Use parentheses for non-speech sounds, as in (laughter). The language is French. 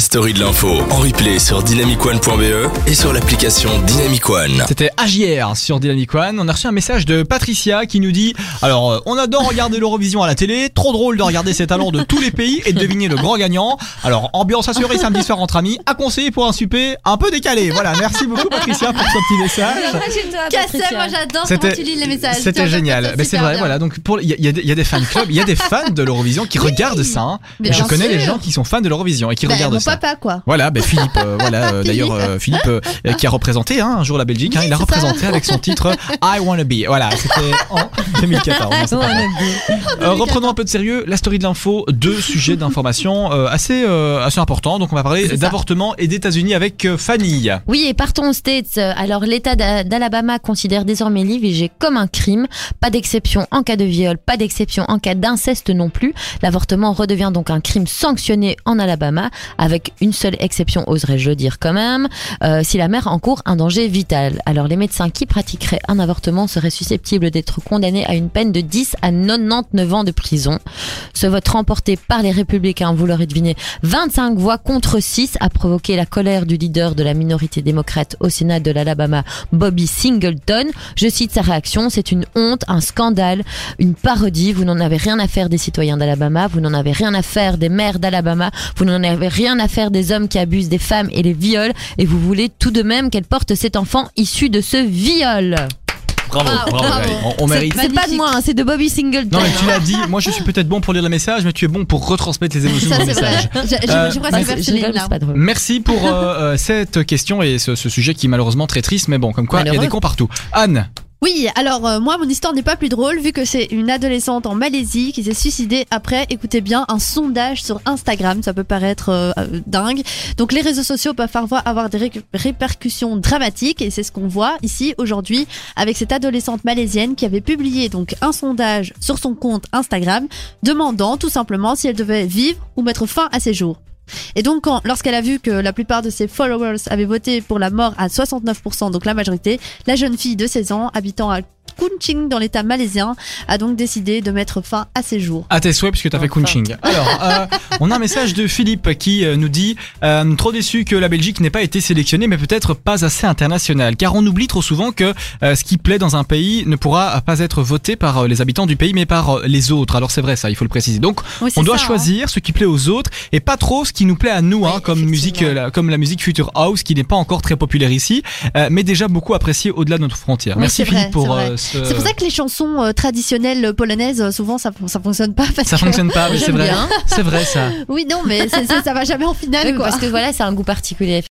la story de l'info en replay sur dynamicone.be et sur l'application Dynamic One. C'était AJR sur Dynamic One. On a reçu un message de Patricia qui nous dit Alors, euh, on adore regarder l'Eurovision à la télé. Trop drôle de regarder ces talents de tous les pays et de deviner le grand gagnant. Alors, ambiance assurée samedi soir entre amis. À conseiller pour un souper un peu décalé. Voilà, merci beaucoup Patricia pour ce petit message. Cassem, moi j'adore C'était- comment tu lis les messages. C'était Tiens, génial. ça, Mais c'est super vrai, bien. voilà. Donc, pour, il y, a- y des- il y a des fan clubs, il y a des fans de l'Eurovision qui regardent ça. hein. Je connais les gens qui sont fans de l'Eurovision et qui Bah, regardent mon papa quoi. Voilà, ben Philippe, euh, voilà, euh, (laughs) d'ailleurs euh, Philippe qui a représenté hein, un jour la Belgique, hein, il a ça. représenté avec son titre I Wanna Be. Voilà, c'était en (laughs) 2014. hein, pas reprenons un peu de sérieux, la story de l'info, deux sujets d'information assez assez importants. Donc on va parler d'avortement et d'États-Unis avec Fanny. Oui, et partons aux States. Alors, l'État d'A- d'Alabama considère désormais l'IVG comme un crime. Pas d'exception en cas de viol, pas d'exception en cas d'inceste non plus. L'avortement redevient donc un crime sanctionné en Alabama, avec une seule exception, oserais-je dire quand même, euh, si la mère encourt un danger vital. Alors, les médecins qui pratiqueraient un avortement seraient susceptibles d'être condamnés à une peine de 10 à 99 ans de prison. Ce vote remporté par les républicains, vous l'aurez deviné, 25 voix contre 6 a provoqué la colère du leader de la minorité démocrate au Sénat de l'Alabama, Bobby Singleton. Je cite sa réaction, c'est une honte, un scandale, une parodie. Vous n'en avez rien à faire des citoyens d'Alabama, vous n'en avez rien à faire des maires d'Alabama, vous n'en avez rien à faire des hommes qui abusent des femmes et les violent, et vous voulez tout de même qu'elle porte cet enfant issu de ce viol. Bravo, Bravo, bravo. On, on mérite. c'est pas de moi, hein, c'est de Bobby Singleton. Non mais tu l'as dit, moi je suis peut-être bon pour lire le message, mais tu es bon pour retransmettre les émotions mon c'est message. Merci pour euh, euh, cette question et ce, ce sujet qui est malheureusement très triste, mais bon, comme quoi il y a des cons partout. Anne, Oui, alors euh, moi mon histoire n'est pas plus drôle vu que c'est une adolescente en Malaisie qui s'est suicidée après, écoutez bien, un sondage sur Instagram. Ça peut paraître euh, euh, dingue. Donc les réseaux sociaux peuvent avoir des ré- répercussions dramatiques et c'est ce qu'on voit ici aujourd'hui avec cette adolescente malaisienne qui avait publié donc un sondage sur son compte Instagram demandant tout simplement si elle devait vivre ou mettre fin à ses jours. Et donc, lorsqu'elle a vu que la plupart de ses followers avaient voté pour la mort à 69%, donc la majorité, la jeune fille de 16 ans, habitant à Kunching dans l'état malaisien, a donc décidé de mettre fin à ses jours. à tes souhaits puisque tu as fait Enfin. Kunching. Alors, euh, on a un message de Philippe qui euh, nous dit euh, trop déçu que la Belgique n'ait pas été sélectionnée, mais peut-être pas assez internationale, car on oublie trop souvent que euh, ce qui plaît dans un pays ne pourra pas être voté par euh, les habitants du pays, mais par les autres. Alors c'est vrai ça, il faut le préciser. Donc Oui, on doit ça, hein. choisir ce qui plaît aux autres et pas trop ce qui nous plaît à nous, hein, Oui, comme musique, euh, la- comme la musique Future House, qui n'est pas encore très populaire ici, euh, mais déjà beaucoup appréciée au-delà de notre frontière. Oui, Merci vrai, Philippe pour vrai. Euh, ce. C'est pour ça que les chansons euh, traditionnelles polonaises, euh, souvent, ça, ça fonctionne pas. Parce ça que- fonctionne pas, mais (laughs) c'est vrai. C'est vrai ça. Oui, non, mais ça va jamais en finale, Oui, quoi. parce que voilà, c'est un goût particulier.